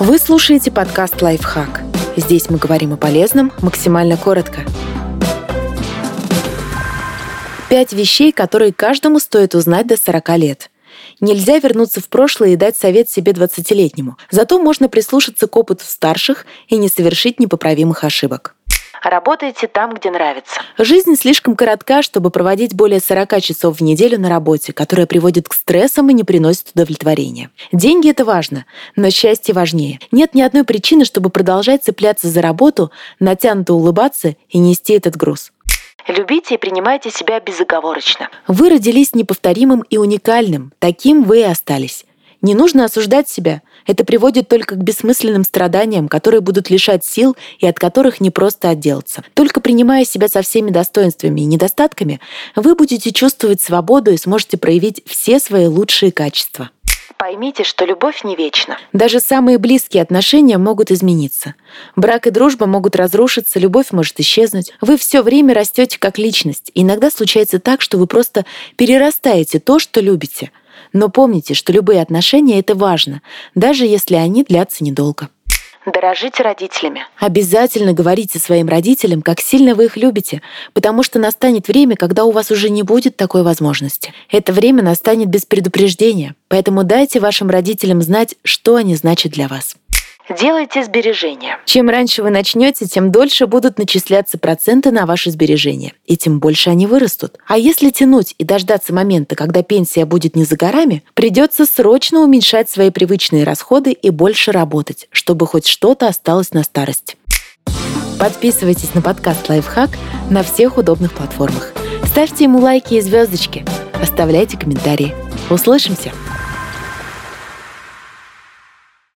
Вы слушаете подкаст «Лайфхак». Здесь мы говорим о полезном максимально коротко. Пять вещей, которые каждому стоит узнать до 40 лет. Нельзя вернуться в прошлое и дать совет себе 20-летнему. Зато можно прислушаться к опыту старших и не совершить непоправимых ошибок. Работайте там, где нравится. Жизнь слишком коротка, чтобы проводить более 40 часов в неделю на работе, которая приводит к стрессам и не приносит удовлетворения. Деньги — это важно, но счастье важнее. Нет ни одной причины, чтобы продолжать цепляться за работу, натянуто улыбаться и нести этот груз. Любите и принимайте себя безоговорочно. Вы родились неповторимым и уникальным. Таким вы и остались. Не нужно осуждать себя. Это приводит только к бессмысленным страданиям, которые будут лишать сил и от которых не просто отделаться. Только принимая себя со всеми достоинствами и недостатками, вы будете чувствовать свободу и сможете проявить все свои лучшие качества. Поймите, что любовь не вечна. Даже самые близкие отношения могут измениться. Брак и дружба могут разрушиться, любовь может исчезнуть. Вы все время растете как личность. И иногда случается так, что вы просто перерастаете то, что любите — но помните, что любые отношения — это важно, даже если они длятся недолго. Дорожите родителями. Обязательно говорите своим родителям, как сильно вы их любите, потому что настанет время, когда у вас уже не будет такой возможности. Это время настанет без предупреждения, поэтому дайте вашим родителям знать, что они значат для вас. Делайте сбережения. Чем раньше вы начнете, тем дольше будут начисляться проценты на ваши сбережения, и тем больше они вырастут. А если тянуть и дождаться момента, когда пенсия будет не за горами, придется срочно уменьшать свои привычные расходы и больше работать, чтобы хоть что-то осталось на старость. Подписывайтесь на подкаст «Лайфхак» на всех удобных платформах. Ставьте ему лайки и звездочки. Оставляйте комментарии. Услышимся!